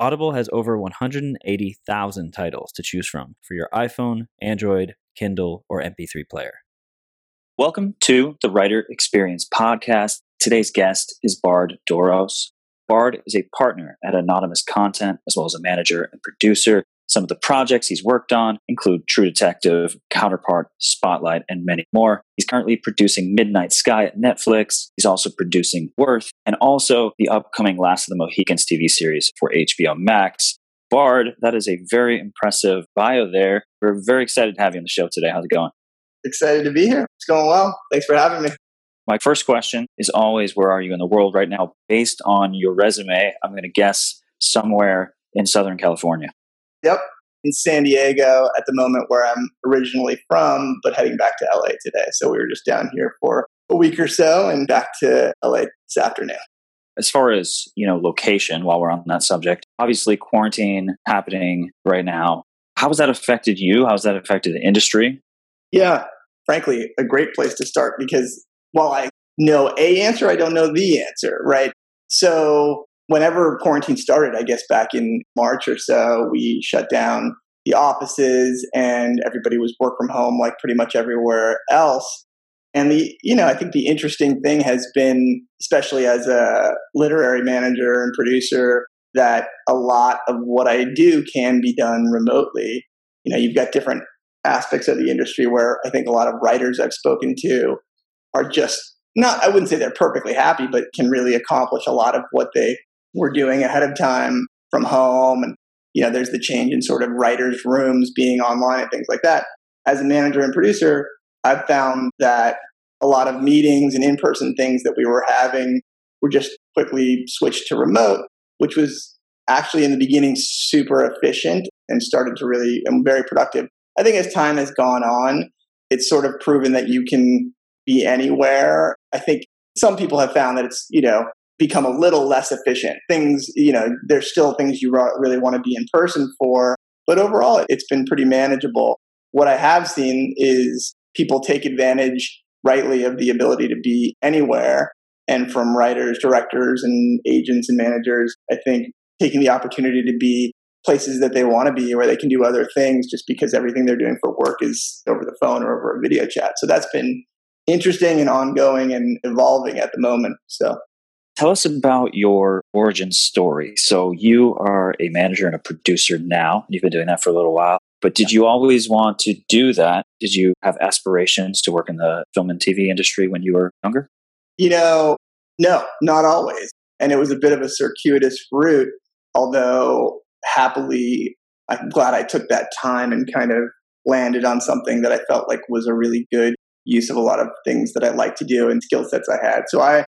Audible has over 180,000 titles to choose from for your iPhone, Android, Kindle, or MP3 player. Welcome to the Writer Experience Podcast. Today's guest is Bard Dorros. Bard is a partner at Anonymous Content, as well as a manager and producer. Some of the projects he's worked on include True Detective, Counterpart, Spotlight, and many more. He's currently producing Midnight Sky at Netflix. He's also producing Worth and also the upcoming Last of the Mohicans TV series for HBO Max. Bard, that is a very impressive bio there. We're very excited to have you on the show today. How's it going? Excited to be here. It's going well. Thanks for having me. My first question is always where are you in the world right now? Based on your resume, I'm going to guess somewhere in Southern California. Yep, in San Diego at the moment where I'm originally from, but heading back to LA today. So we were just down here for a week or so and back to LA this afternoon. As far as, you know, location while we're on that subject, obviously quarantine happening right now. How has that affected you? How has that affected the industry? Yeah, frankly, a great place to start because while I know a answer, I don't know the answer, right? So whenever quarantine started, I guess back in March or so, we shut down the offices and everybody was work from home like pretty much everywhere else. And the, you know, I think the interesting thing has been, especially as a literary manager and producer, that a lot of what I do can be done remotely. You know, you've got different aspects of the industry where I think a lot of writers I've spoken to are just not, I wouldn't say they're perfectly happy, but can really accomplish a lot of what they were doing ahead of time from home. And, you know, there's the change in sort of writers' rooms being online and things like that. As a manager and producer, I've found that a lot of meetings and in person things that we were having were just quickly switched to remote, which was actually in the beginning super efficient and started to really and very productive. I think as time has gone on, it's sort of proven that you can be anywhere. I think some people have found that it's, you know, become a little less efficient. Things, you know, there's still things you really want to be in person for, but overall it's been pretty manageable. What I have seen is people take advantage rightly of the ability to be anywhere. And from writers, directors, and agents and managers, I think taking the opportunity to be places that they want to be where they can do other things just because everything they're doing for work is over the phone or over a video chat. So that's been interesting and ongoing and evolving at the moment. So Tell us about your origin story. So, you are a manager and a producer now. You've been doing that for a little while. But did you always want to do that? Did you have aspirations to work in the film and TV industry when you were younger? You know, no, not always. And it was a bit of a circuitous route, although happily, I'm glad I took that time and kind of landed on something that I felt like was a really good use of a lot of things that I like to do and skill sets I had. So I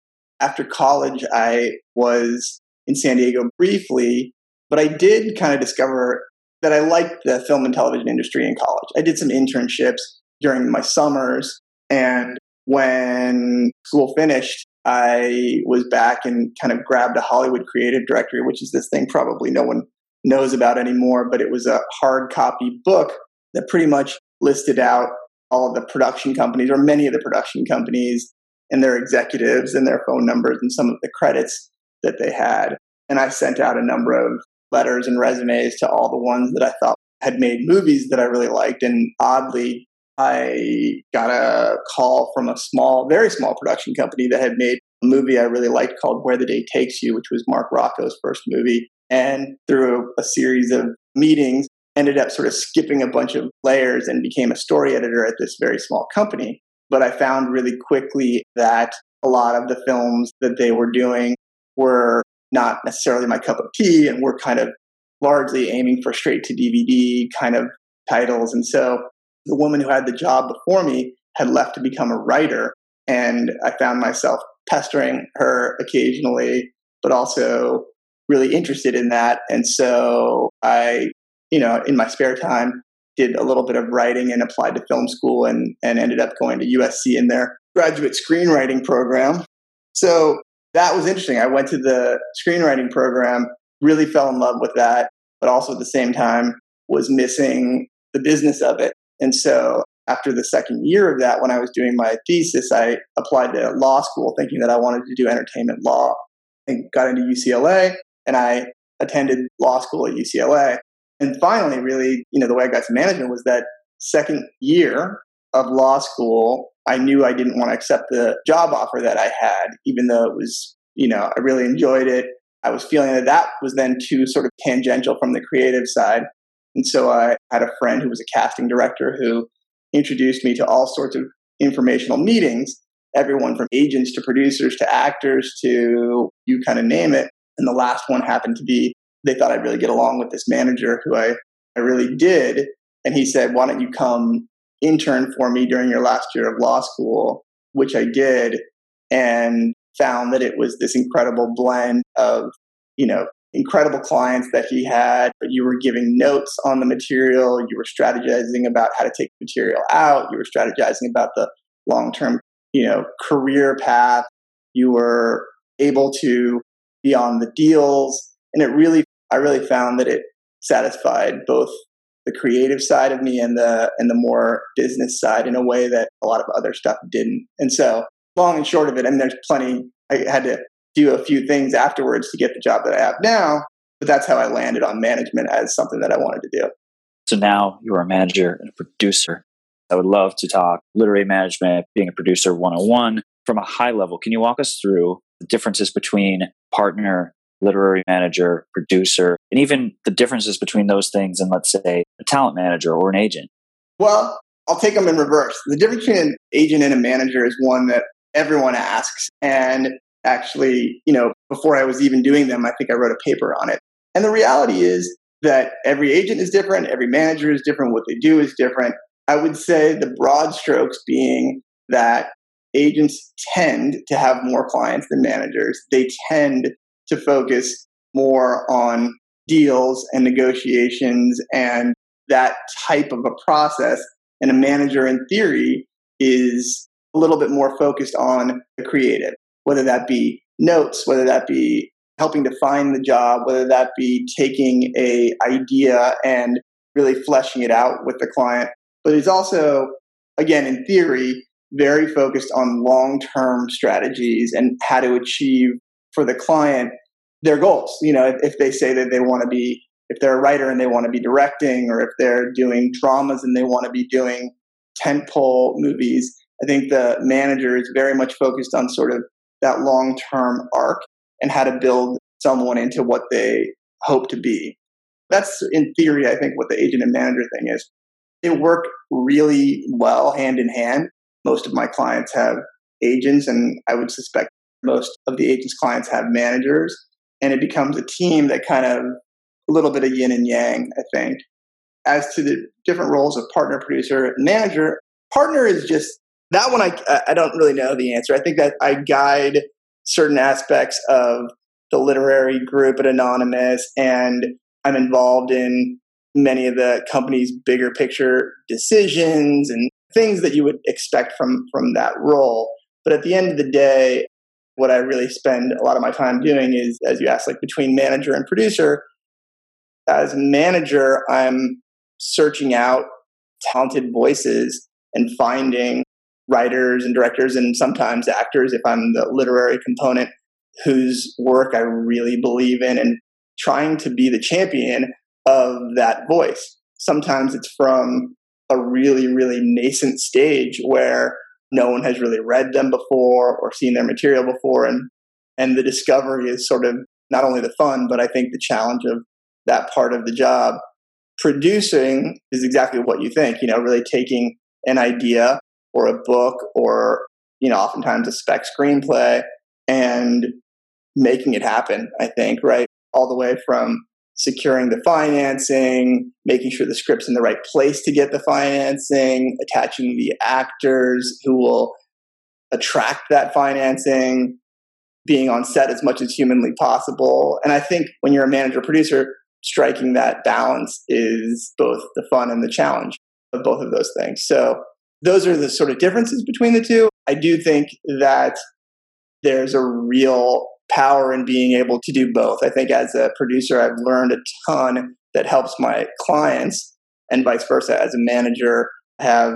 after college, I was in San Diego briefly, but I did kind of discover that I liked the film and television industry in college. I did some internships during my summers, and when school finished, I was back and kind of grabbed a Hollywood creative directory, which is this thing probably no one knows about anymore, but it was a hard copy book that pretty much listed out all of the production companies or many of the production companies and their executives and their phone numbers and some of the credits that they had. And I sent out a number of letters and resumes to all the ones that I thought had made movies that I really liked. And oddly, I got a call from a small, very small production company that had made a movie I really liked called Where the Day Takes You, which was Marc Rocco's first movie. And through a series of meetings, ended up sort of skipping a bunch of layers and became a story editor at this very small company. But I found really quickly that a lot of the films that they were doing were not necessarily my cup of tea and were kind of largely aiming for straight to DVD kind of titles. And so the woman who had the job before me had left to become a writer. And I found myself pestering her occasionally, but also really interested in that. And so I, you know, in my spare time, did a little bit of writing and applied to film school and, and ended up going to USC in their graduate screenwriting program. So that was interesting. I went to the screenwriting program, really fell in love with that, but also at the same time was missing the business of it. And so after the second year of that, when I was doing my thesis, I applied to law school thinking that I wanted to do entertainment law and got into UCLA and I attended law school at UCLA. And finally, really, you know, the way I got to management was that second year of law school, I knew I didn't want to accept the job offer that I had, even though it was, you know, I really enjoyed it. I was feeling that that was then too sort of tangential from the creative side. And so I had a friend who was a casting director who introduced me to all sorts of informational meetings, everyone from agents to producers to actors to you kind of name it. And the last one happened to be they thought I'd really get along with this manager who I, I really did. And he said, Why don't you come intern for me during your last year of law school? Which I did and found that it was this incredible blend of, you know, incredible clients that he had, but you were giving notes on the material, you were strategizing about how to take material out, you were strategizing about the long term, you know, career path, you were able to be on the deals. And it really, I really found that it satisfied both the creative side of me and the and the more business side in a way that a lot of other stuff didn't. And so, long and short of it, I mean, there's plenty. I had to do a few things afterwards to get the job that I have now, but that's how I landed on management as something that I wanted to do. So now you are a manager and a producer. I would love to talk literary management, being a producer 101 from a high level. Can you walk us through the differences between partner, literary manager, producer, and even the differences between those things and, let's say, a talent manager or an agent? Well, I'll take them in reverse. The difference between an agent and a manager is one that everyone asks. And actually, you know, before I was even doing them, I think I wrote a paper on it. And the reality is that every agent is different, every manager is different, what they do is different. I would say the broad strokes being that agents tend to have more clients than managers. They tend to focus more on deals and negotiations and that type of a process. And a manager, in theory, is a little bit more focused on the creative, whether that be notes, whether that be helping to find the job, whether that be taking a idea and really fleshing it out with the client. But it's also, again, in theory, very focused on long term strategies and how to achieve for the client their goals. You know, if, if they say that they want to be, if they're a writer and they want to be directing, or if they're doing dramas and they want to be doing tentpole movies, I think the manager is very much focused on sort of that long term arc and how to build someone into what they hope to be. That's in theory, I think, what the agent and manager thing is. They work really well hand in hand most of my clients have agents, and I would suspect most of the agents' clients have managers. And it becomes a team that kind of a little bit of yin and yang, I think. As to the different roles of partner, producer, and manager, partner is just that one. I I don't really know the answer. I think that I guide certain aspects of the literary group at Anonymous, and I'm involved in many of the company's bigger picture decisions and things that you would expect from from that role. But at the end of the day, what I really spend a lot of my time doing is, as you asked, like between manager and producer. As manager, I'm searching out talented voices and finding writers and directors and sometimes actors if I'm the literary component whose work I really believe in and trying to be the champion of that voice. Sometimes it's from a really, really nascent stage where no one has really read them before or seen their material before. And, and the discovery is sort of not only the fun, but I think the challenge of that part of the job. Producing is exactly what you think, you know, really taking an idea or a book or, you know, oftentimes a spec screenplay and making it happen, I think, right? All the way from securing the financing, making sure the script's in the right place to get the financing, attaching the actors who will attract that financing, being on set as much as humanly possible. And I think when you're a manager producer, striking that balance is both the fun and the challenge of both of those things. So those are the sort of differences between the two. I do think that there's a real power in being able to do both. I think as a producer, I've learned a ton that helps my clients and vice versa. As a manager, I have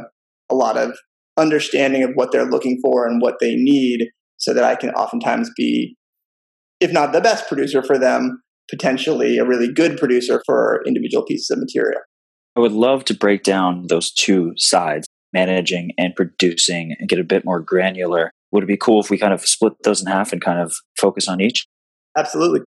a lot of understanding of what they're looking for and what they need so that I can oftentimes be, if not the best producer for them, potentially a really good producer for individual pieces of material. I would love to break down those two sides, managing and producing, and get a bit more granular. Would it be cool if we kind of split those in half and kind of focus on each? Absolutely.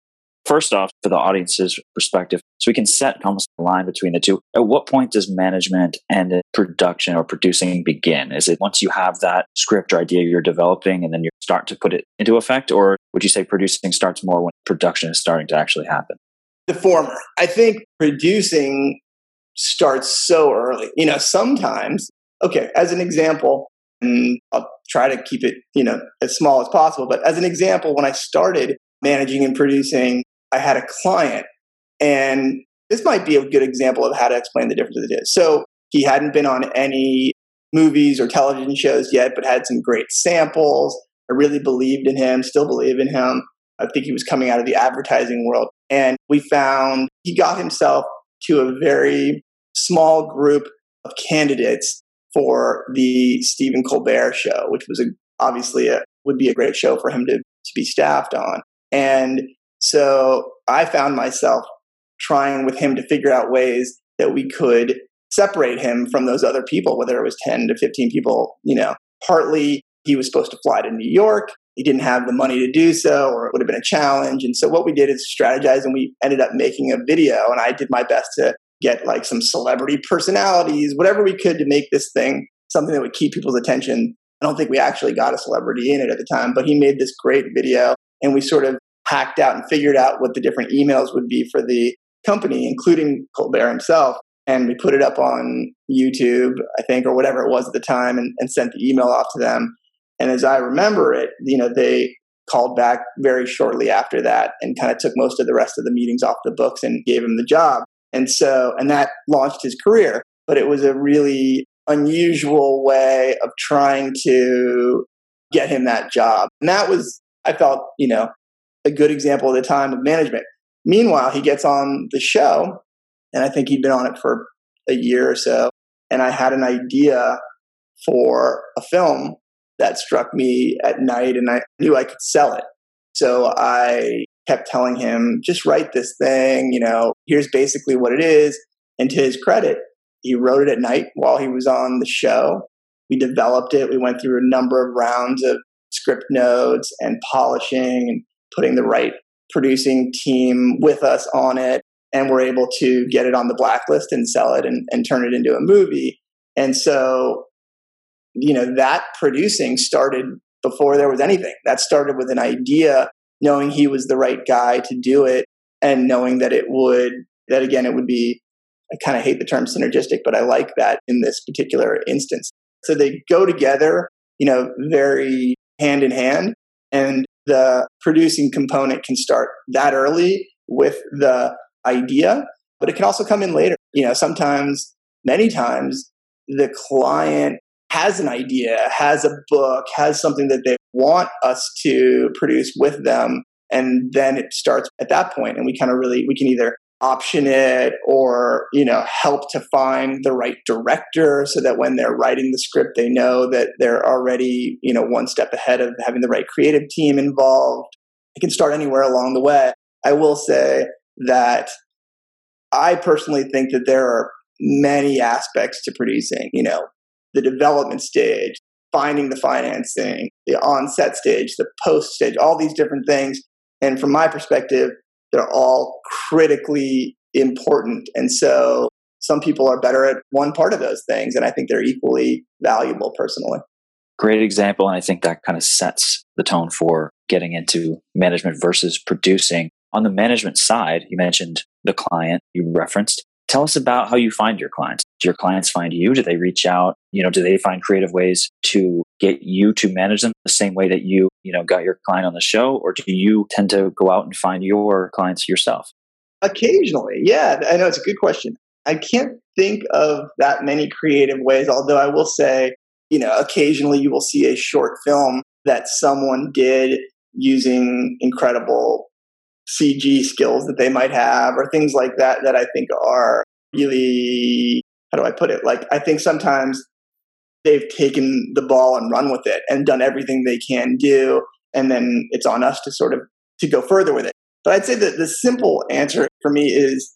First off, for the audience's perspective, so we can set almost a line between the two. At what point does management and production or producing begin? Is it once you have that script or idea you're developing and then you start to put it into effect? Or would you say producing starts more when production is starting to actually happen? The former. I think producing starts so early. You know, sometimes, okay, as an example, and I'll try to keep it, you know, as small as possible, but as an example, when I started managing and producing, I had a client and this might be a good example of how to explain the difference of the two. So he hadn't been on any movies or television shows yet, but had some great samples. I really believed in him, still believe in him. I think he was coming out of the advertising world. And we found he got himself to a very small group of candidates for the Stephen Colbert show, which was a, obviously a, would be a great show for him to, to be staffed on. And so I found myself trying with him to figure out ways that we could separate him from those other people, whether it was 10 to 15 people, you know, partly he was supposed to fly to New York. He didn't have the money to do so, or it would have been a challenge. And so what we did is strategize and we ended up making a video. And I did my best to get like some celebrity personalities, whatever we could to make this thing something that would keep people's attention. I don't think we actually got a celebrity in it at the time, but he made this great video and we sort of hacked out and figured out what the different emails would be for the company, including Colbert himself. And we put it up on YouTube, I think, or whatever it was at the time, and, and sent the email off to them. And as I remember it, you know, they called back very shortly after that and kind of took most of the rest of the meetings off the books and gave him the job. And so, and that launched his career. But it was a really unusual way of trying to get him that job. And that was, I felt, you know, a good example at the time of management. Meanwhile, he gets on the show, and I think he'd been on it for a year or so. And I had an idea for a film that struck me at night, and I knew I could sell it. So I kept telling him, just write this thing, you know, here's basically what it is. And to his credit, he wrote it at night while he was on the show. We developed it. We went through a number of rounds of script notes and polishing and putting the right producing team with us on it. And we're able to get it on the blacklist and sell it and, and turn it into a movie. And so, you know, that producing started before there was anything. That started with an idea, knowing he was the right guy to do it, and knowing that it would, that again, it would be, I kind of hate the term synergistic, but I like that in this particular instance. So they go together, you know, very hand in hand. And the producing component can start that early with the idea, but it can also come in later. You know, sometimes, many times, the client has an idea, has a book, has something that they want us to produce with them. And then it starts at that point, and we kind of really, we can either option it or you know help to find the right director so that when they're writing the script they know that they're already you know one step ahead of having the right creative team involved it can start anywhere along the way i will say that i personally think that there are many aspects to producing you know the development stage finding the financing the on-set stage the post stage all these different things and from my perspective they're all critically important. And so some people are better at one part of those things, and I think they're equally valuable personally. Great example. And I think that kind of sets the tone for getting into management versus producing. On the management side, you mentioned the client you referenced. Tell us about how you find your clients. Do your clients find you? Do they reach out? You know, do they find creative ways to get you to manage them the same way that you, you know, got your client on the show? Or do you tend to go out and find your clients yourself? Occasionally. Yeah, I know it's a good question. I can't think of that many creative ways, although I will say, you know, occasionally you will see a short film that someone did using incredible CG skills that they might have or things like that that I think are really how do I put it? Like I think sometimes they've taken the ball and run with it and done everything they can do and then it's on us to sort of to go further with it. But I'd say that the simple answer for me is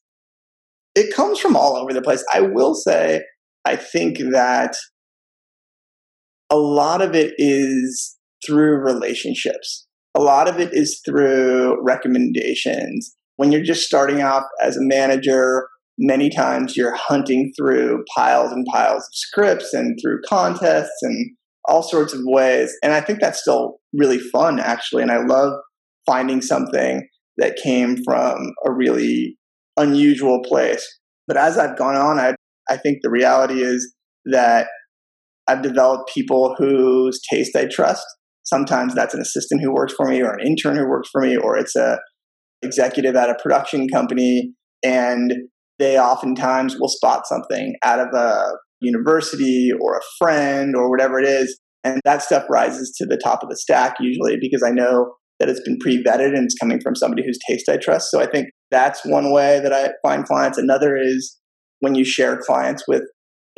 it comes from all over the place. I will say I think that a lot of it is through relationships a lot of it is through recommendations. When you're just starting off as a manager, many times you're hunting through piles and piles of scripts and through contests and all sorts of ways. And I think that's still really fun, actually. And I love finding something that came from a really unusual place. But as I've gone on, I, I think the reality is that I've developed people whose taste I trust Sometimes that's an assistant who works for me or an intern who works for me, or it's a executive at a production company. And they oftentimes will spot something out of a university or a friend or whatever it is. And that stuff rises to the top of the stack usually because I know that it's been pre vetted and it's coming from somebody whose taste I trust. So I think that's one way that I find clients. Another is when you share clients with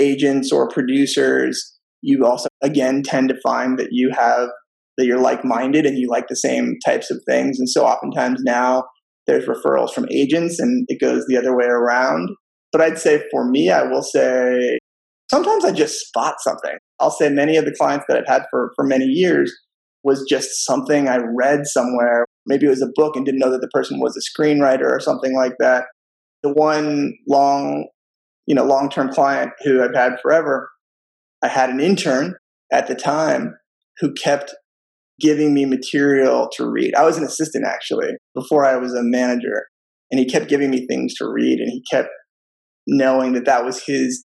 agents or producers, you also, again, tend to find that you have that you're like minded and you like the same types of things. And so oftentimes now there's referrals from agents and it goes the other way around. But I'd say for me, I will say sometimes I just spot something. I'll say many of the clients that I've had for, for many years was just something I read somewhere. Maybe it was a book and didn't know that the person was a screenwriter or something like that. The one long, you know, long-term client who I've had forever, I had an intern at the time who kept giving me material to read. I was an assistant actually before I was a manager, and he kept giving me things to read, and he kept knowing that that was his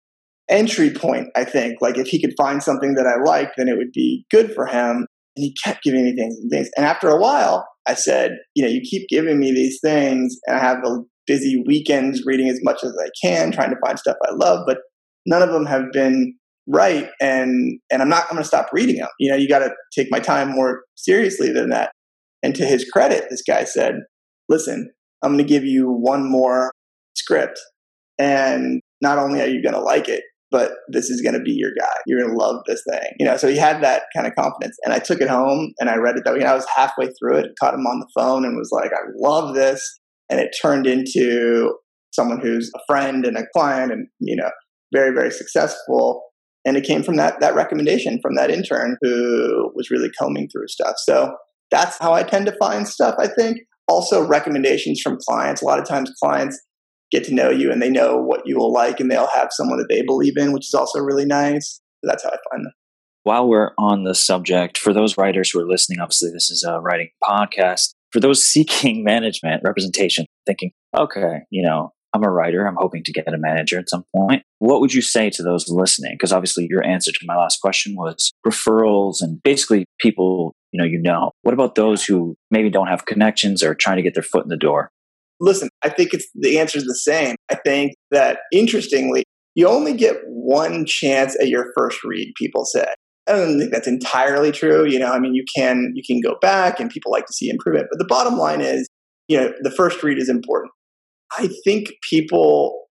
entry point. I think like if he could find something that I liked, then it would be good for him. And he kept giving me things and things. And after a while, I said, you know, you keep giving me these things, and I have the busy weekends reading as much as I can, trying to find stuff I love, but none of them have been right and and i'm not i'm going to stop reading them. You know you got to take my time more seriously than that. And to his credit this guy said listen i'm going to give you one more script and not only are you going to like it but this is going to be your guy. You're going to love this thing. You know so he had that kind of confidence and i took it home and i read it that week i was halfway through it caught him on the phone and was like i love this. And it turned into someone who's a friend and a client and you know very very successful and it came from that that recommendation from that intern who was really combing through stuff. So that's how i tend to find stuff i think. Also recommendations from clients. A lot of times clients get to know you and they know what you will like and they'll have someone that they believe in which is also really nice. That's how i find them. While we're on the subject for those writers who are listening obviously this is a writing podcast. For those seeking management representation thinking okay you know I'm a writer. I'm hoping to get a manager at some point. What would you say to those listening? Because obviously your answer to my last question was referrals and basically people, you know, you know. What about those who maybe don't have connections or trying to get their foot in the door? Listen, I think it's the answer is the same. I think that interestingly, you only get one chance at your first read, people say. I don't think that's entirely true. You know, I mean, you can you can go back and people like to see improvement, but the bottom line is, you know, the first read is important. I think people,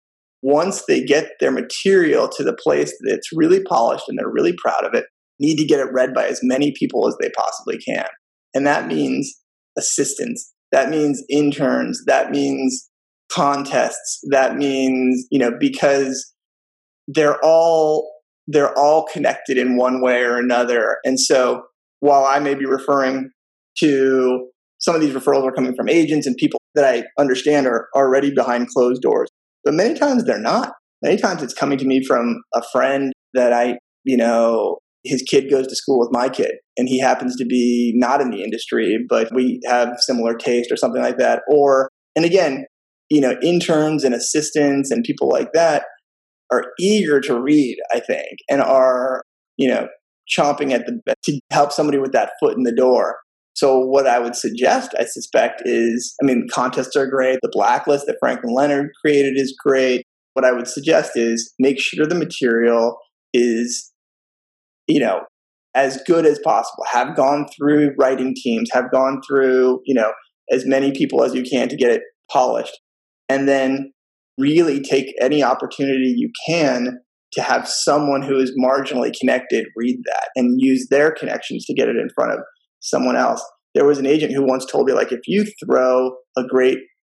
once they get their material to the place that it's really polished and they're really proud of it, need to get it read by as many people as they possibly can. And that means assistants, that means interns, that means contests, that means, you know, because they're all they're all connected in one way or another. And so while I may be referring to some of these referrals are coming from agents and people that I understand are already behind closed doors. But many times they're not. Many times it's coming to me from a friend that I, you know, his kid goes to school with my kid and he happens to be not in the industry, but we have similar taste or something like that. Or, and again, you know, interns and assistants and people like that are eager to read, I think, and are, you know, chomping at the bit to help somebody with that foot in the door. So what I would suggest, I suspect, is I mean, contests are great. The blacklist that Franklin Leonard created is great. What I would suggest is make sure the material is, you know, as good as possible. Have gone through writing teams, have gone through, you know, as many people as you can to get it polished. And then really take any opportunity you can to have someone who is marginally connected read that and use their connections to get it in front of someone else. There was an agent who once told me, like, if you throw a great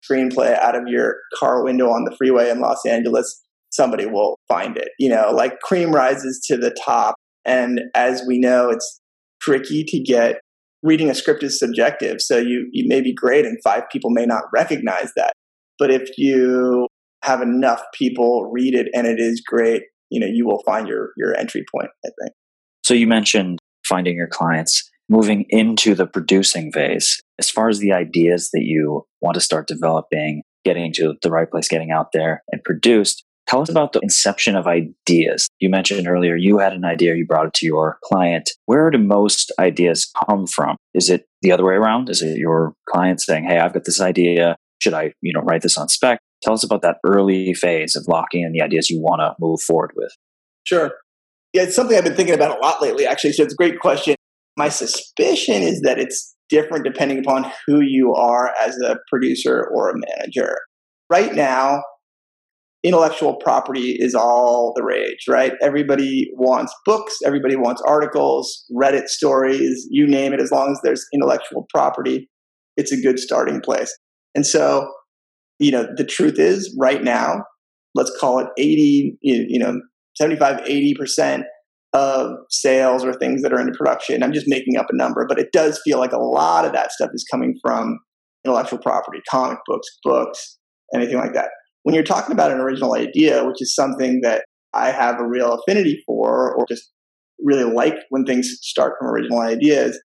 screenplay out of your car window on the freeway in Los Angeles, somebody will find it. You know, like cream rises to the top. And as we know, it's tricky to get reading a script is subjective. So you, you may be great and five people may not recognize that. But if you have enough people read it and it is great, you know, you will find your your entry point, I think. So you mentioned finding your clients, moving into the producing phase. As far as the ideas that you want to start developing, getting to the right place, getting out there and produced, Tell us about the inception of ideas. You mentioned earlier you had an idea, you brought it to your client. Where do most ideas come from? Is it the other way around? Is it your client saying, "Hey, I've got this idea. Should I, you know, write this on spec?" Tell us about that early phase of locking in the ideas you want to move forward with. Sure. Yeah, it's something I've been thinking about a lot lately, actually. So it's a great question. My suspicion is that it's different depending upon who you are as a producer or a manager. Right now, intellectual property is all the rage, right? Everybody wants books, everybody wants articles, Reddit stories, you name it, as long as there's intellectual property, it's a good starting place. And so, you know, the truth is right now, let's call it 80, you know, 75, 80% of sales or things that are into production. I'm just making up a number, but it does feel like a lot of that stuff is coming from intellectual property, comic books, books, anything like that when you're talking about an original idea, which is something that I have a real affinity for, or just really like when things start from original ideas,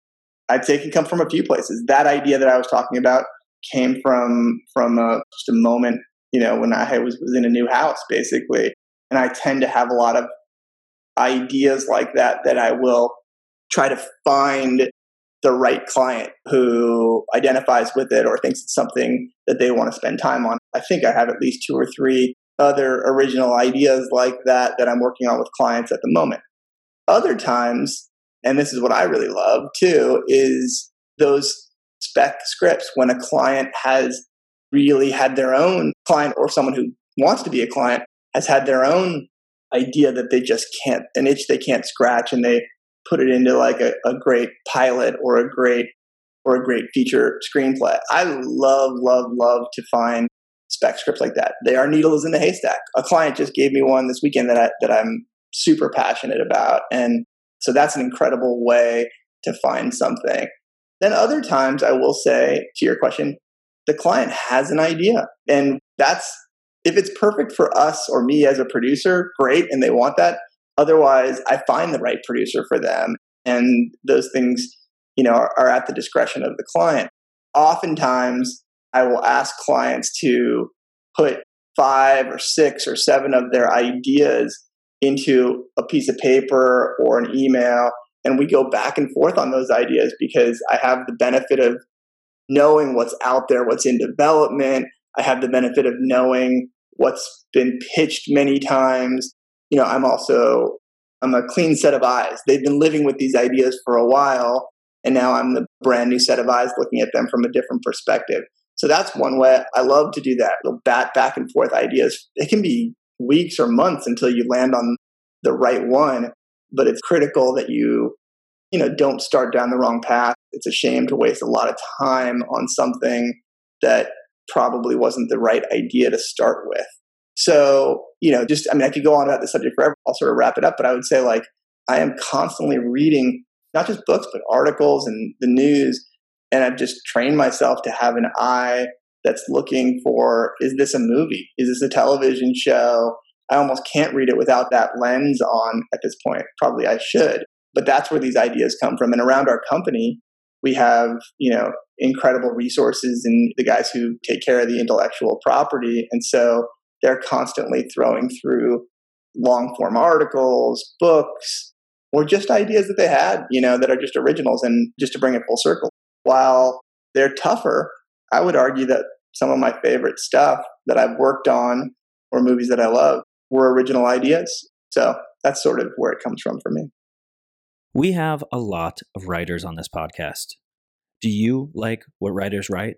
I'd say it can come from a few places. That idea that I was talking about came from from a, just a moment, you know, when I was was in a new house, basically, and I tend to have a lot of ideas like that that I will try to find the right client who identifies with it or thinks it's something that they want to spend time on. I think I have at least two or three other original ideas like that that I'm working on with clients at the moment. Other times, and this is what I really love too, is those spec scripts when a client has really had their own client or someone who wants to be a client has had their own idea that they just can't, an itch they can't scratch and they put it into like a, a great pilot or a great or a great feature screenplay. I love, love, love to find spec scripts like that. They are needles in the haystack. A client just gave me one this weekend that I, that I'm super passionate about, and so that's an incredible way to find something. Then other times, I will say to your question, the client has an idea, and that's if it's perfect for us or me as a producer, great, and they want that. Otherwise, I find the right producer for them. And those things, you know, are, are at the discretion of the client. Oftentimes, I will ask clients to put five or six or seven of their ideas into a piece of paper or an email. And we go back and forth on those ideas because I have the benefit of knowing what's out there, what's in development. I have the benefit of knowing what's been pitched many times you know, I'm also I'm a clean set of eyes. They've been living with these ideas for a while, and now I'm the brand new set of eyes looking at them from a different perspective. So that's one way I love to do that. We'll bat back and forth ideas. It can be weeks or months until you land on the right one, but it's critical that you, you know, don't start down the wrong path. It's a shame to waste a lot of time on something that probably wasn't the right idea to start with. So, you know, just, I mean, I could go on about this subject forever. I'll sort of wrap it up, but I would say, like, I am constantly reading not just books, but articles and the news. And I've just trained myself to have an eye that's looking for is this a movie? Is this a television show? I almost can't read it without that lens on at this point. Probably I should. But that's where these ideas come from. And around our company, we have, you know, incredible resources and the guys who take care of the intellectual property. And so they're constantly throwing through long form articles, books, or just ideas that they had, you know, that are just originals and just to bring it full circle. While they're tougher, I would argue that some of my favorite stuff that I've worked on or movies that I love were original ideas. So that's sort of where it comes from for me. We have a lot of writers on this podcast. Do you like what writers write?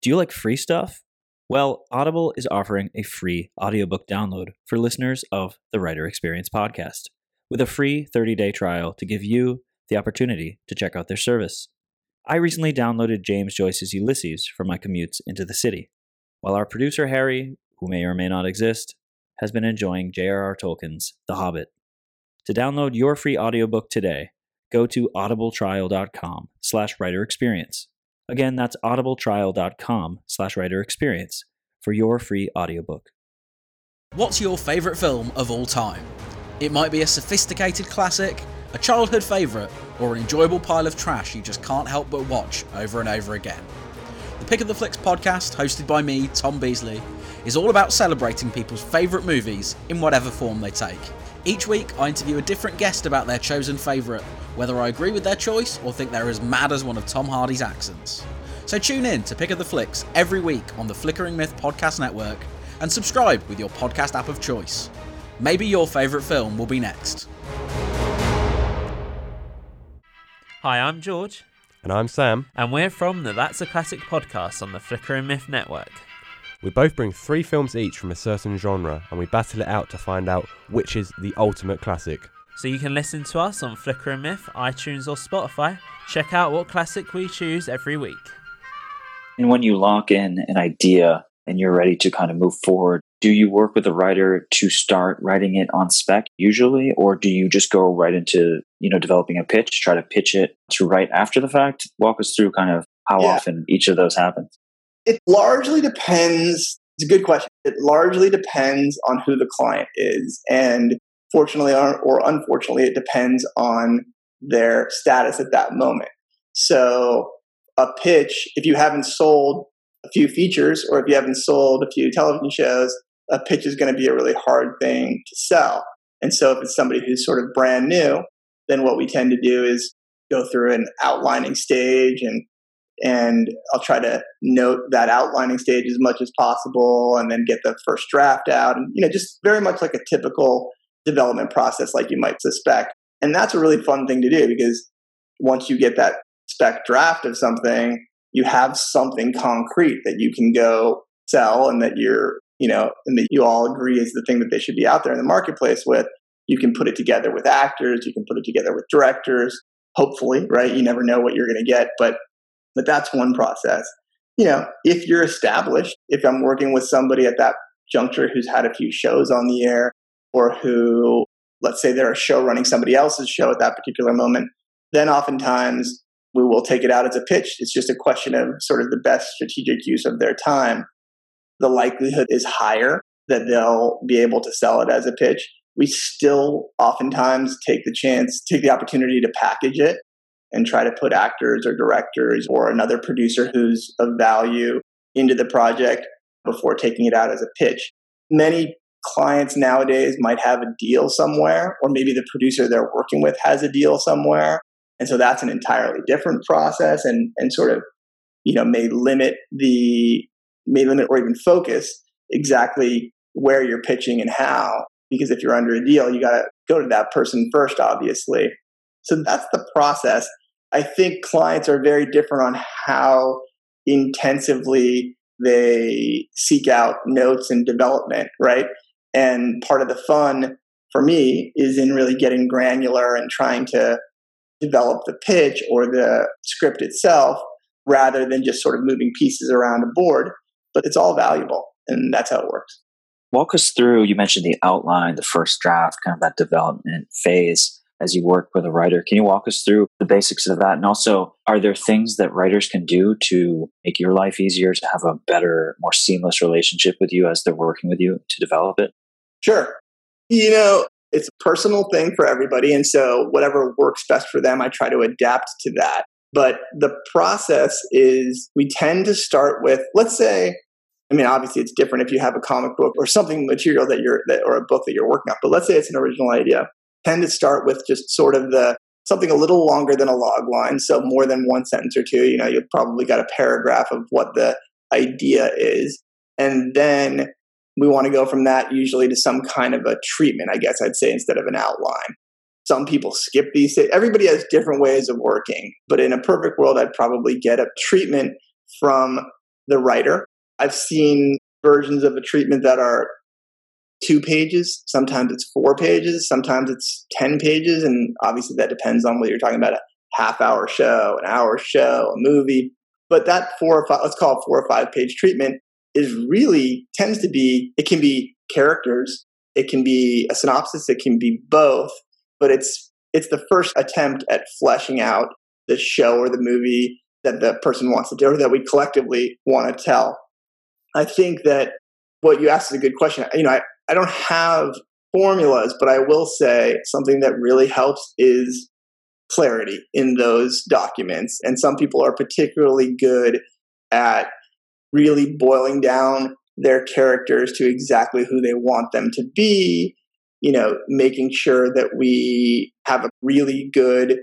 Do you like free stuff? Well, Audible is offering a free audiobook download for listeners of the Writer Experience podcast with a free 30 day trial to give you the opportunity to check out their service. I recently downloaded James Joyce's Ulysses for my commutes into the city, while our producer Harry, who may or may not exist, has been enjoying J.R.R. Tolkien's The Hobbit. To download your free audiobook today, go to audibletrial.com slash writer experience. Again, that's audibletrial.com slash writer experience for your free audiobook. What's your favourite film of all time? It might be a sophisticated classic, a childhood favourite, or an enjoyable pile of trash you just can't help but watch over and over again. The Pick of the Flicks podcast, hosted by me, Tom Beasley, is all about celebrating people's favourite movies in whatever form they take. Each week, I interview a different guest about their chosen favourite, whether I agree with their choice or think they're as mad as one of Tom Hardy's accents. So tune in to Pick of the Flicks every week on the Flickering Myth Podcast Network and subscribe with your podcast app of choice. Maybe your favourite film will be next. Hi, I'm George. And I'm Sam. And we're from the That's a Classic podcast on the Flickering Myth Network. We both bring three films each from a certain genre and we battle it out to find out which is the ultimate classic. So you can listen to us on Flickering Myth, iTunes, or Spotify. Check out what classic we choose every week. And when you lock in an idea and you're ready to kind of move forward, do you work with a writer to start writing it on spec usually, or do you just go right into, you know, developing a pitch, try to pitch it to write after the fact? Walk us through kind of how yeah. often each of those happens. It largely depends. It's a good question. It largely depends on who the client is. And fortunately or unfortunately, it depends on their status at that moment. So, a pitch, if you haven't sold a few features or if you haven't sold a few television shows, a pitch is going to be a really hard thing to sell. And so, if it's somebody who's sort of brand new, then what we tend to do is go through an outlining stage and and I'll try to note that outlining stage as much as possible and then get the first draft out. And you know just very much like a typical development process like you might suspect. And that's a really fun thing to do because once you get that spec draft of something you have something concrete that you can go sell and that you're you know and that you all agree is the thing that they should be out there in the marketplace with. You can put it together with actors. You can put it together with directors. Hopefully right? You never know what you're going to get but but that's one process. You know, if you're established, if I'm working with somebody at that juncture who's had a few shows on the air, or who, let's say they're a show running somebody else's show at that particular moment, then oftentimes we will take it out as a pitch. It's just a question of sort of the best strategic use of their time. The likelihood is higher that they'll be able to sell it as a pitch. We still oftentimes take the chance, take the opportunity to package it and try to put actors or directors or another producer who's of value into the project before taking it out as a pitch. Many clients nowadays might have a deal somewhere, or maybe the producer they're working with has a deal somewhere. And so that's an entirely different process and, and sort of, you know, may limit the, may limit or even focus exactly where you're pitching and how. Because if you're under a deal, you got to go to that person first, obviously. So that's the process. I think clients are very different on how intensively they seek out notes and development, right? And part of the fun for me is in really getting granular and trying to develop the pitch or the script itself rather than just sort of moving pieces around a board. But it's all valuable, and that's how it works. Walk us through, you mentioned the outline, the first draft, kind of that development phase as you work with a writer. Can you walk us through the basics of that? And also, are there things that writers can do to make your life easier, to have a better, more seamless relationship with you as they're working with you to develop it? Sure. You know, it's a personal thing for everybody. And so, whatever works best for them, I try to adapt to that. But the process is we tend to start with, let's say, I mean, obviously it's different if you have a comic book or something material that you're, that, or a book that you're working on. But let's say it's an original idea. Tend to start with just sort of the something a little longer than a log line, so more than one sentence or two. You know, you've probably got a paragraph of what the idea is, and then we want to go from that usually to some kind of a treatment, I guess I'd say, instead of an outline. Some people skip these. Everybody has different ways of working, but in a perfect world, I'd probably get a treatment from the writer. I've seen versions of a treatment that are two pages. Sometimes it's four pages. Sometimes it's 10 pages. And obviously, that depends on whether you're talking about a half hour show, an hour show, a movie. But that four or five, let's call it four or five page treatment is really tends to be, it can be characters, it can be a synopsis, it can be both, but it's, it's the first attempt at fleshing out the show or the movie that the person wants to do or that we collectively want to tell. I think that what you asked is a good question. You know, I, I don't have formulas, but I will say something that really helps is clarity in those documents. And some people are particularly good at really boiling down their characters to exactly who they want them to be, you know, making sure that we have a really good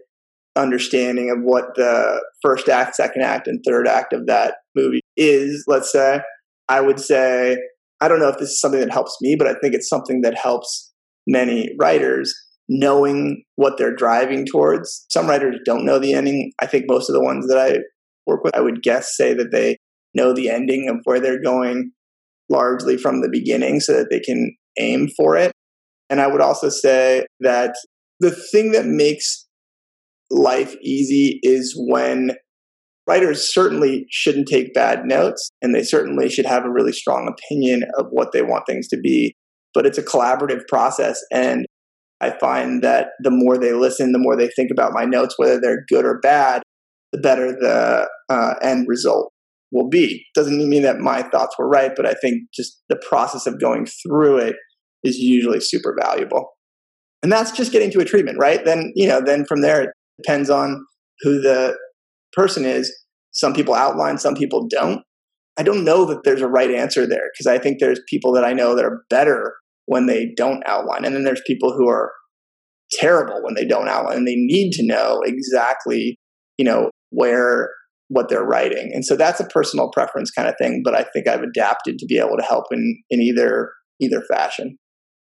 understanding of what the first act, second act, and third act of that movie is, let's say. I would say, I don't know if this is something that helps me, but I think it's something that helps many writers knowing what they're driving towards. Some writers don't know the ending. I think most of the ones that I work with, I would guess, say that they know the ending of where they're going largely from the beginning so that they can aim for it. And I would also say that the thing that makes life easy is when writers certainly shouldn't take bad notes and they certainly should have a really strong opinion of what they want things to be. But it's a collaborative process. And I find that the more they listen, the more they think about my notes, whether they're good or bad, the better the uh, end result will be. Doesn't mean that my thoughts were right, but I think just the process of going through it is usually super valuable. And that's just getting to a treatment, right? Then, you know, then from there, it depends on who the person is. Some people outline, some people don't. I don't know that there's a right answer there because I think there's people that I know that are better when they don't outline. And then there's people who are terrible when they don't outline and they need to know exactly, you know, where what they're writing. And so that's a personal preference kind of thing, but I think I've adapted to be able to help in in either either fashion.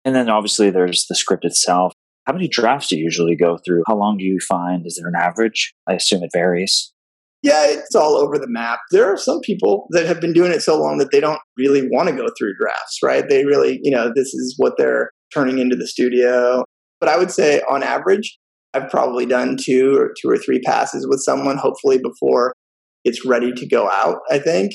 And then obviously there's the script itself. How many drafts do you usually go through? How long do you find? Is there an average? I assume it varies. Yeah, it's all over the map. There are some people that have been doing it so long that they don't really want to go through drafts, right? They really, you know, this is what they're turning into the studio. But I would say on average, I've probably done two or two or three passes with someone, hopefully before it's ready to go out, I think.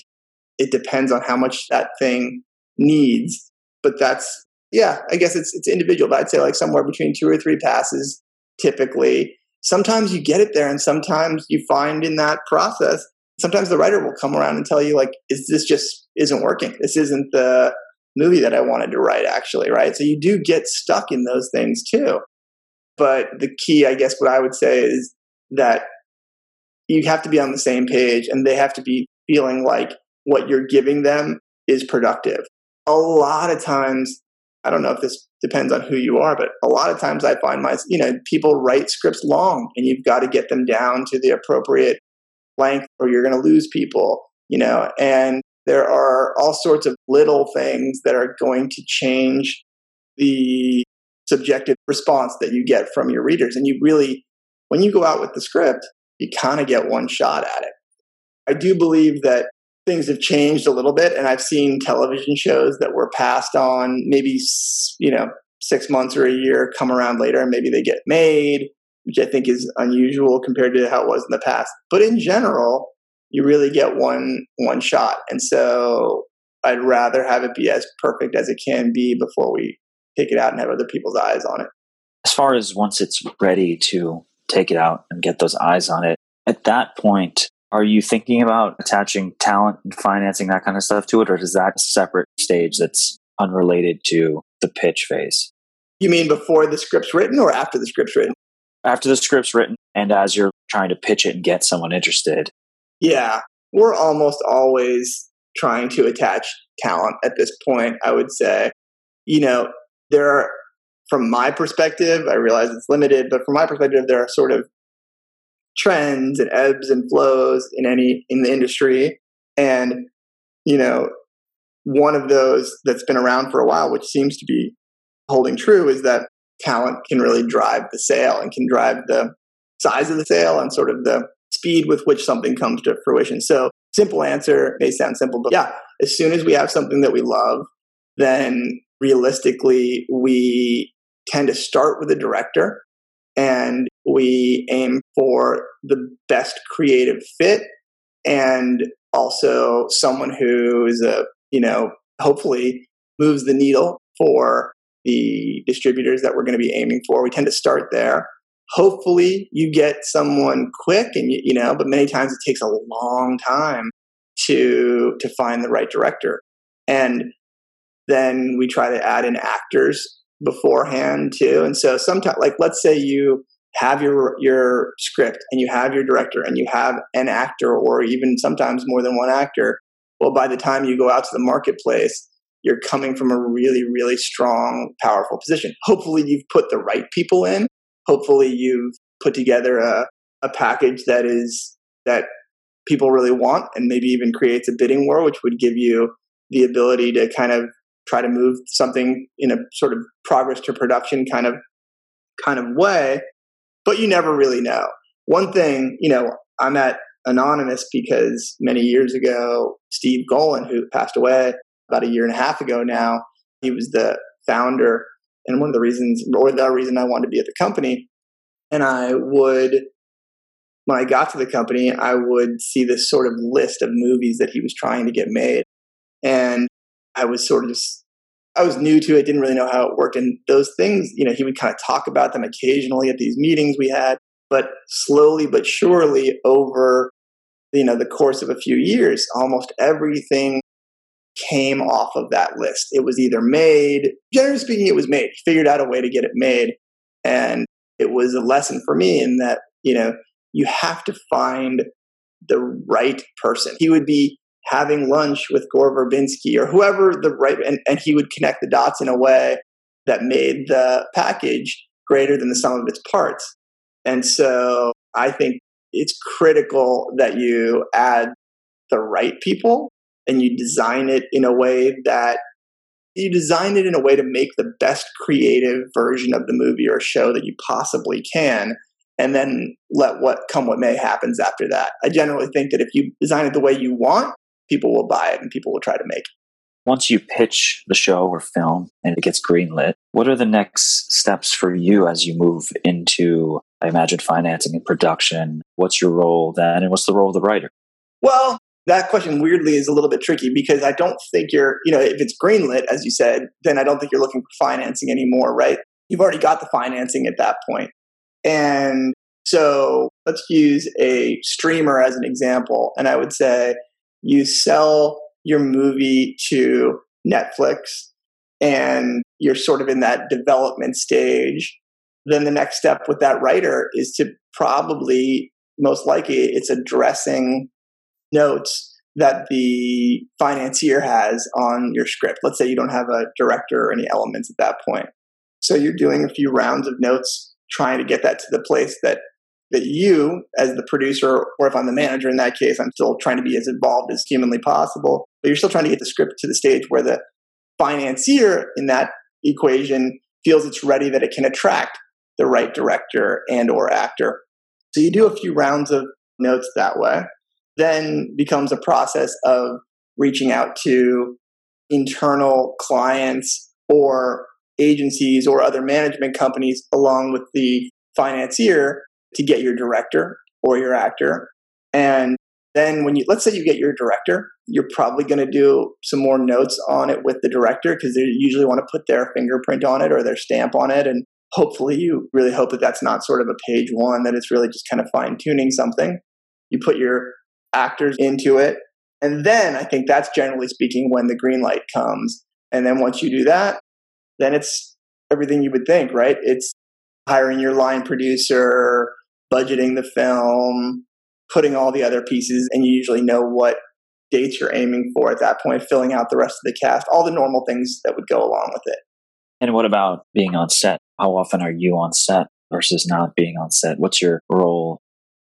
It depends on how much that thing needs. But that's yeah, I guess it's it's individual, but I'd say like somewhere between two or three passes typically. Sometimes you get it there and sometimes you find in that process sometimes the writer will come around and tell you like is this just isn't working. This isn't the movie that I wanted to write actually, right? So you do get stuck in those things too. But the key, I guess what I would say is that you have to be on the same page and they have to be feeling like what you're giving them is productive. A lot of times, I don't know if this depends on who you are, but a lot of times I find my, you know, people write scripts long and you've got to get them down to the appropriate length or you're going to lose people, you know, and there are all sorts of little things that are going to change the subjective response that you get from your readers. And you really, when you go out with the script, you kind of get one shot at it. I do believe that things have changed a little bit, and I've seen television shows that were passed on maybe you know six months or a year come around later, and maybe they get made, which I think is unusual compared to how it was in the past. But in general, you really get one one shot, and so I'd rather have it be as perfect as it can be before we take it out and have other people's eyes on it. As far as once it's ready to take it out and get those eyes on it. At that point, are you thinking about attaching talent and financing that kind of stuff to it, or is that a separate stage that's unrelated to the pitch phase? You mean before the script's written or after the script's written? after the script's written and as you're trying to pitch it and get someone interested? Yeah, we're almost always trying to attach talent at this point, I would say. You know, there are, from my perspective, I realize it's limited, but from my perspective, there are sort of trends and ebbs and flows in any in the industry. And, you know, one of those that's been around for a while, which seems to be holding true, is that talent can really drive the sale and can drive the size of the sale and sort of the speed with which something comes to fruition. So, simple answer may sound simple, but yeah, as soon as we have something that we love, then realistically, we tend to start with a director and we aim for the best creative fit and also someone who is a, you know, hopefully moves the needle for the distributors that we're going to be aiming for. We tend to start there. Hopefully, you get someone quick, and you, you know, but many times it takes a long time to to find the right director. And then we try to add in actors beforehand too. And so sometimes, like, let's say you have your your script and you have your director and you have an actor or even sometimes more than one actor. Well, by the time you go out to the marketplace, you're coming from a really, really strong, powerful position. Hopefully, you've put the right people in. Hopefully, you've put together a, a package that is that people really want and maybe even creates a bidding war, which would give you the ability to kind of try to move something in a sort of progress to production kind of kind of way. But you never really know. One thing, you know, I'm at Anonymous because many years ago, Steve Golin, who passed away, about a year and a half ago now. He was the founder and one of the reasons, or the reason I wanted to be at the company. And I would, when I got to the company, I would see this sort of list of movies that he was trying to get made. And I was sort of just, I was new to it, didn't really know how it worked. And those things, you know, he would kind of talk about them occasionally at these meetings we had. But slowly but surely over, you know, the course of a few years, almost everything came off of that list. It was either made, generally speaking, it was made. He figured out a way to get it made. And it was a lesson for me in that, you know, you have to find the right person. He would be having lunch with Gore Verbinski or whoever the right, and, and he would connect the dots in a way that made the package greater than the sum of its parts. And so I think it's critical that you add the right people and you design it in a way that you design it in a way to make the best creative version of the movie or show that you possibly can and then let what come what may happens after that i generally think that if you design it the way you want people will buy it and people will try to make it once you pitch the show or film and it gets greenlit what are the next steps for you as you move into i imagine financing and production what's your role then and what's the role of the writer well that question weirdly is a little bit tricky because I don't think you're, you know, if it's greenlit, as you said, then I don't think you're looking for financing anymore, right? You've already got the financing at that point. And so let's use a streamer as an example. And I would say you sell your movie to Netflix and you're sort of in that development stage. Then the next step with that writer is to probably, most likely, it's addressing notes that the financier has on your script. Let's say you don't have a director or any elements at that point. So you're doing a few rounds of notes trying to get that to the place that that you as the producer or if I'm the manager in that case I'm still trying to be as involved as humanly possible but you're still trying to get the script to the stage where the financier in that equation feels it's ready that it can attract the right director and or actor. So you do a few rounds of notes that way then becomes a process of reaching out to internal clients or agencies or other management companies along with the financier to get your director or your actor. And then when you let's say you get your director, you're probably going to do some more notes on it with the director because they usually want to put their fingerprint on it or their stamp on it and hopefully you really hope that that's not sort of a page one that it's really just kind of fine tuning something. You put your actors into it. And then I think that's generally speaking when the green light comes. And then once you do that, then it's everything you would think, right? It's hiring your line producer, budgeting the film, putting all the other pieces, and you usually know what dates you're aiming for at that point, filling out the rest of the cast, all the normal things that would go along with it. And what about being on set? How often are you on set versus not being on set? What's your role?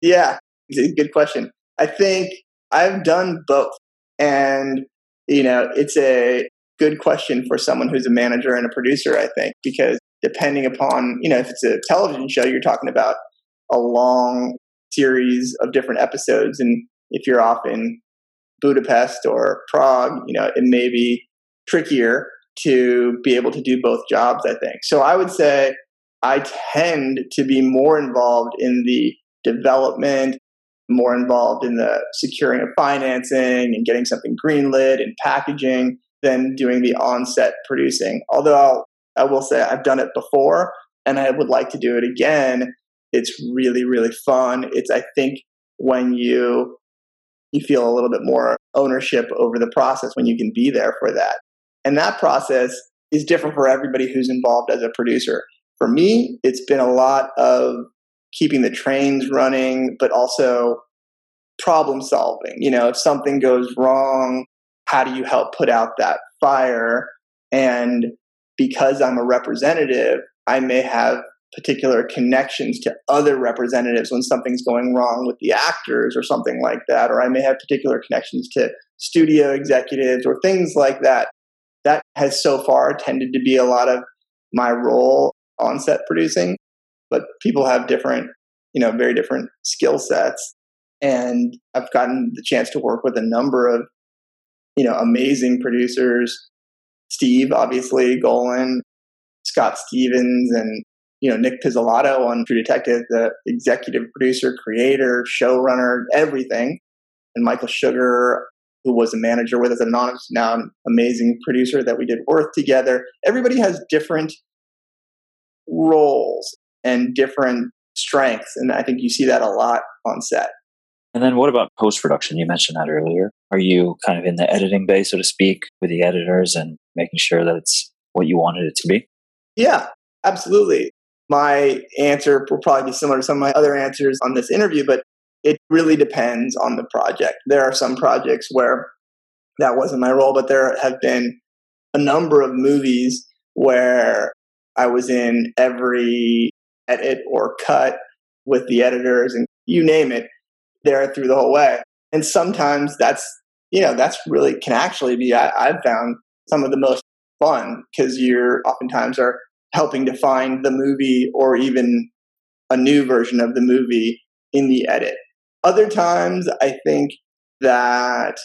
Yeah, good question. I think I've done both. And, you know, it's a good question for someone who's a manager and a producer, I think, because depending upon, you know, if it's a television show, you're talking about a long series of different episodes. And if you're off in Budapest or Prague, you know, it may be trickier to be able to do both jobs, I think. So I would say I tend to be more involved in the development, more involved in the securing of financing and getting something greenlit and packaging than doing the on-set producing. Although I'll, I will say I've done it before and I would like to do it again. It's really, really fun. It's, I think, when you you feel a little bit more ownership over the process when you can be there for that. And that process is different for everybody who's involved as a producer. For me, it's been a lot of keeping the trains running, but also problem solving. You know, if something goes wrong, how do you help put out that fire? And because I'm a representative, I may have particular connections to other representatives when something's going wrong with the actors or something like that, or I may have particular connections to studio executives or things like that. That has so far tended to be a lot of my role on set producing, but people have different, you know, very different skill sets. And I've gotten the chance to work with a number of, you know, amazing producers. Steve, obviously, Golin, Scott Stevens, and you know, Nic Pizzolatto on True Detective, the executive producer, creator, showrunner, everything. And Michael Sugar, who was a manager with us at Anonymous, now an amazing producer that we did work together. Everybody has different roles and different strengths. And I think you see that a lot on set. And then what about post production? You mentioned that earlier. Are you kind of in the editing bay, so to speak, with the editors and making sure that it's what you wanted it to be? Yeah, absolutely my answer will probably be similar to some of my other answers on this interview, but it really depends on the project. There are some projects where that wasn't my role, but there have been a number of movies where I was in every edit or cut with the editors and you name it, there through the whole way. And sometimes that's, you know, that's really can actually be, I, I've found some of the most fun because you're oftentimes are helping to find the movie or even a new version of the movie in the edit. Other times, I think that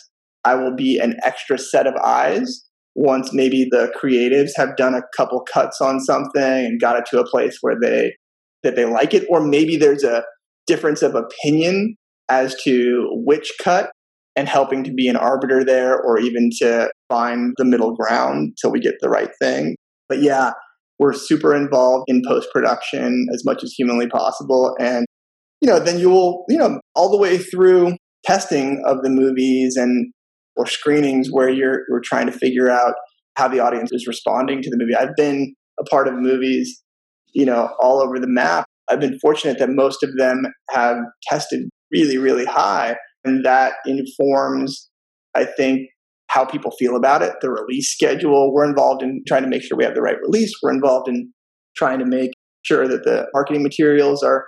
I will be an extra set of eyes once maybe the creatives have done a couple cuts on something and got it to a place where they that they like it or maybe there's a difference of opinion as to which cut and helping to be an arbiter there or even to find the middle ground so we get the right thing but yeah we're super involved in post production as much as humanly possible. And, you know, then you will, you know, all the way through testing of the movies and or screenings where you're, you're trying to figure out how the audience is responding to the movie. I've been a part of movies, you know, all over the map. I've been fortunate that most of them have tested really, really high. And that informs, I think, how people feel about it, the release schedule. We're involved in trying to make sure we have the right release. We're involved in trying to make sure that the marketing materials are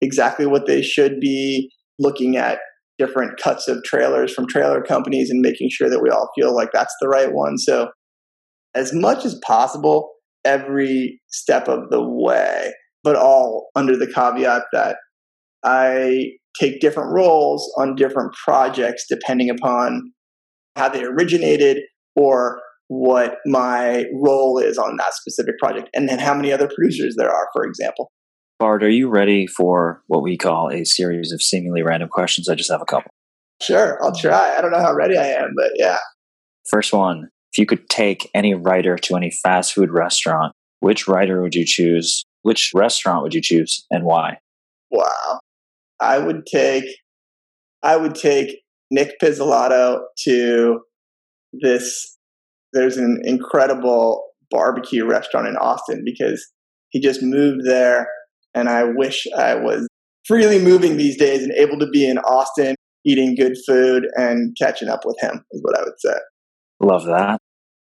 exactly what they should be, looking at different cuts of trailers from trailer companies and making sure that we all feel like that's the right one. So, as much as possible, every step of the way, but all under the caveat that I take different roles on different projects depending upon how they originated or what my role is on that specific project and then how many other producers there are for example. Bard are you ready for what we call a series of seemingly random questions? I just have a couple. Sure i'll try. I don't know how ready i am but yeah. First one if you could take any writer to any fast food restaurant which writer would you choose? Which restaurant would you choose and why? Wow. I would take i would take Nic Pizzolatto to this. There's an incredible barbecue restaurant in Austin because he just moved there And I wish I was freely moving these days and able to be in Austin eating good food and catching up with him, is what I would say. Love that.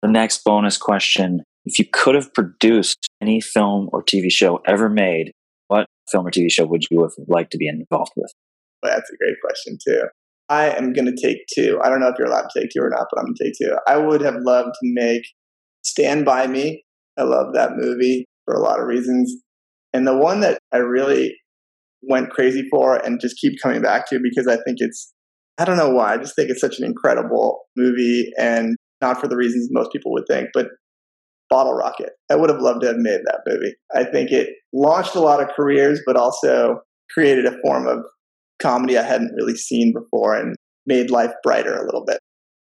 The next bonus question If you could have produced any film or TV show ever made, what film or TV show would you have liked to be involved with? Well, that's a great question, too. I am going to take two. I don't know if you're allowed to take two or not, but I'm going to take two. I would have loved to make Stand By Me. I love that movie for a lot of reasons. And the one that I really went crazy for and just keep coming back to because I think it's, I don't know why, I just think it's such an incredible movie and not for the reasons most people would think, but Bottle Rocket. I would have loved to have made that movie. I think it launched a lot of careers, but also created a form of comedy I hadn't really seen before and made life brighter a little bit.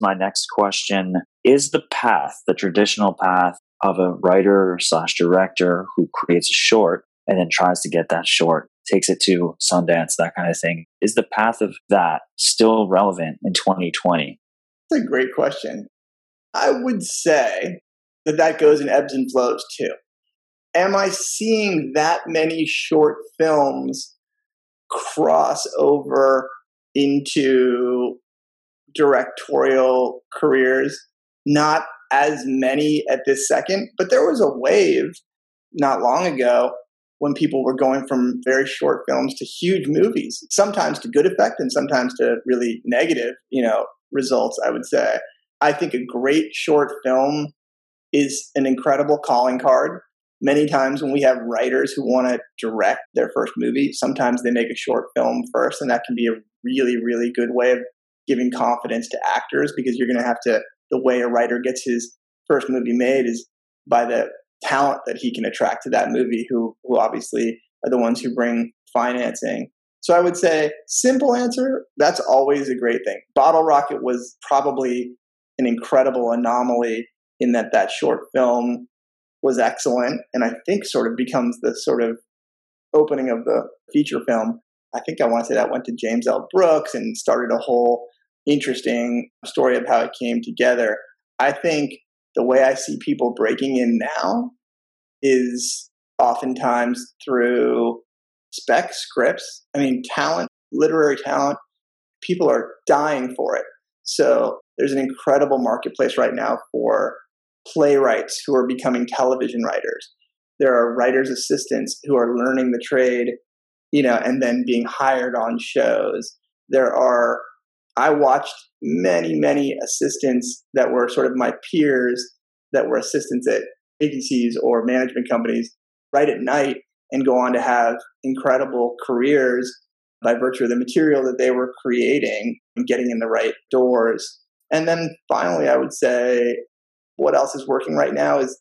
My next question is the path, the traditional path of a writer slash director who creates a short and then tries to get that short, takes it to Sundance, that kind of thing. Is the path of that still relevant in 2020? That's a great question. I would say that that goes in ebbs and flows too. Am I seeing that many short films cross over into directorial careers? Not as many at this second, but there was a wave not long ago when people were going from very short films to huge movies, sometimes to good effect and sometimes to really negative, you know, results, I would say. I think a great short film is an incredible calling card. Many times when we have writers who want to direct their first movie, sometimes they make a short film first, and that can be a really, really good way of giving confidence to actors because you're going to have to, the way a writer gets his first movie made is by the talent that he can attract to that movie, who, who obviously are the ones who bring financing. So I would say, simple answer, that's always a great thing. Bottle Rocket was probably an incredible anomaly in that that short film was excellent and I think sort of becomes the sort of opening of the feature film. I think I want to say that went to James L. Brooks and started a whole interesting story of how it came together. I think the way I see people breaking in now is oftentimes through spec scripts. I mean, talent, literary talent, people are dying for it. So there's an incredible marketplace right now for playwrights who are becoming television writers. There are writers' assistants who are learning the trade, you know, and then being hired on shows. There are, I watched many, many assistants that were sort of my peers that were assistants at agencies or management companies right at night and go on to have incredible careers by virtue of the material that they were creating and getting in the right doors. And then finally, I would say what else is working right now is,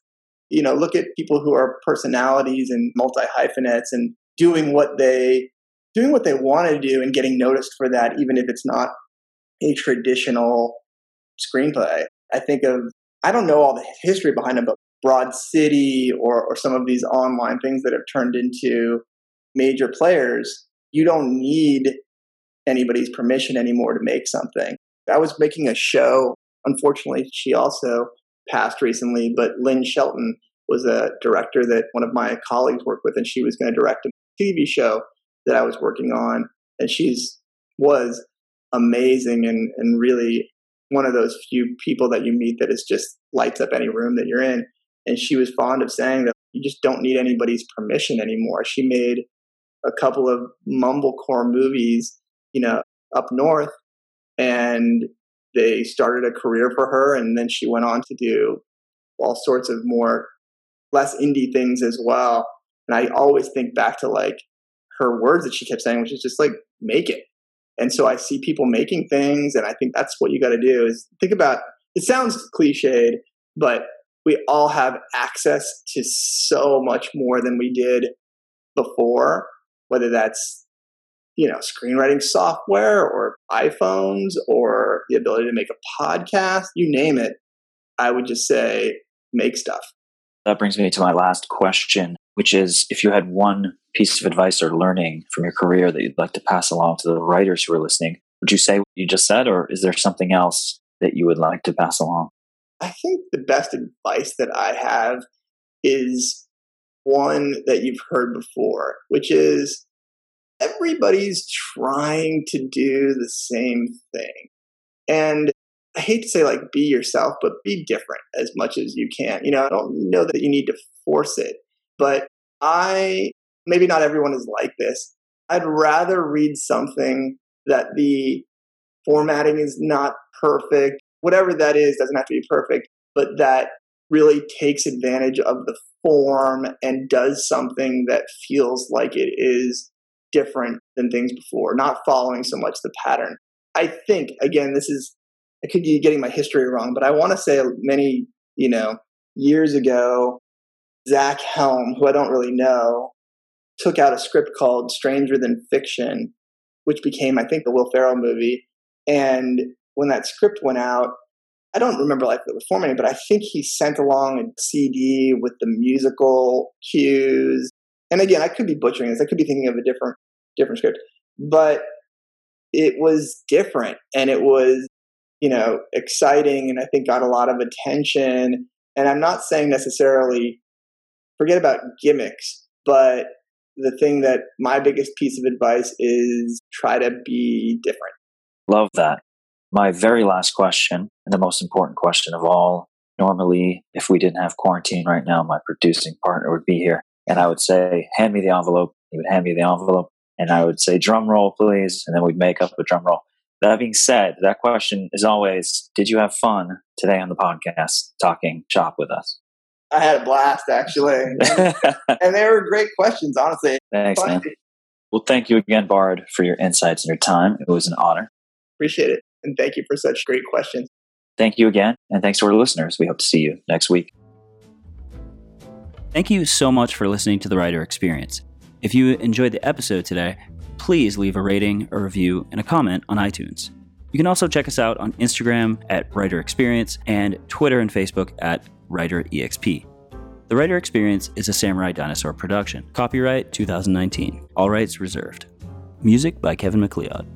you know, look at people who are personalities and multi hyphenates and doing what they doing what they want to do and getting noticed for that, even if it's not a traditional screenplay. I think of I don't know all the history behind them, but Broad City or, or some of these online things that have turned into major players, you don't need anybody's permission anymore to make something. I was making a show. Unfortunately, she also passed recently, but Lynn Shelton was a director that one of my colleagues worked with, and she was going to direct a TV show that I was working on. And she's was amazing and, and really one of those few people that you meet that is just lights up any room that you're in. And she was fond of saying that you just don't need anybody's permission anymore. She made a couple of mumblecore movies, you know, up north, and they started a career for her. And then she went on to do all sorts of more less indie things as well. And I always think back to like her words that she kept saying, which is just like, make it. And so I see people making things, and I think that's what you got to do is think about it sounds cliched, but we all have access to so much more than we did before, whether that's you know screenwriting software or iPhones or the ability to make a podcast, you name it. I would just say make stuff. That brings me to my last question, which is if you had one piece of advice or learning from your career that you'd like to pass along to the writers who are listening, would you say what you just said, or is there something else that you would like to pass along? I think the best advice that I have is one that you've heard before, which is everybody's trying to do the same thing. And I hate to say like be yourself, but be different as much as you can. You know, I don't know that you need to force it, but I maybe not everyone is like this. I'd rather read something that the formatting is not perfect, whatever that is, doesn't have to be perfect, but that really takes advantage of the form and does something that feels like it is different than things before, not following so much the pattern. I think, again, this is, I could be getting my history wrong, but I want to say many, you know, years ago, Zach Helm, who I don't really know, took out a script called Stranger Than Fiction, which became, I think, the Will Ferrell movie. And when that script went out, I don't remember like the formatting, but I think he sent along a CD with the musical cues. And again, I could be butchering this. I could be thinking of a different different script, but it was different and it was you know exciting and I think got a lot of attention. And I'm not saying necessarily forget about gimmicks, but the thing that my biggest piece of advice is try to be different. Love that. My very last question, and the most important question of all. Normally, if we didn't have quarantine right now, my producing partner would be here. And I would say, hand me the envelope. He would hand me the envelope. And I would say, drum roll, please. And then we'd make up a drum roll. That being said, that question is always, did you have fun today on the podcast talking shop with us? I had a blast actually, and they were great questions. Honestly, thanks, man. Well, thank you again, Bard, for your insights and your time. It was an honor. Appreciate it, and thank you for such great questions. Thank you again, and thanks to our listeners. We hope to see you next week. Thank you so much for listening to the Writer Experience. If you enjoyed the episode today, please leave a rating, a review, and a comment on iTunes. You can also check us out on Instagram at Writer Experience and Twitter and Facebook at Writer EXP. The Writer Experience is a Samurai Dinosaur production. Copyright 2019. All rights reserved. Music by Kevin MacLeod.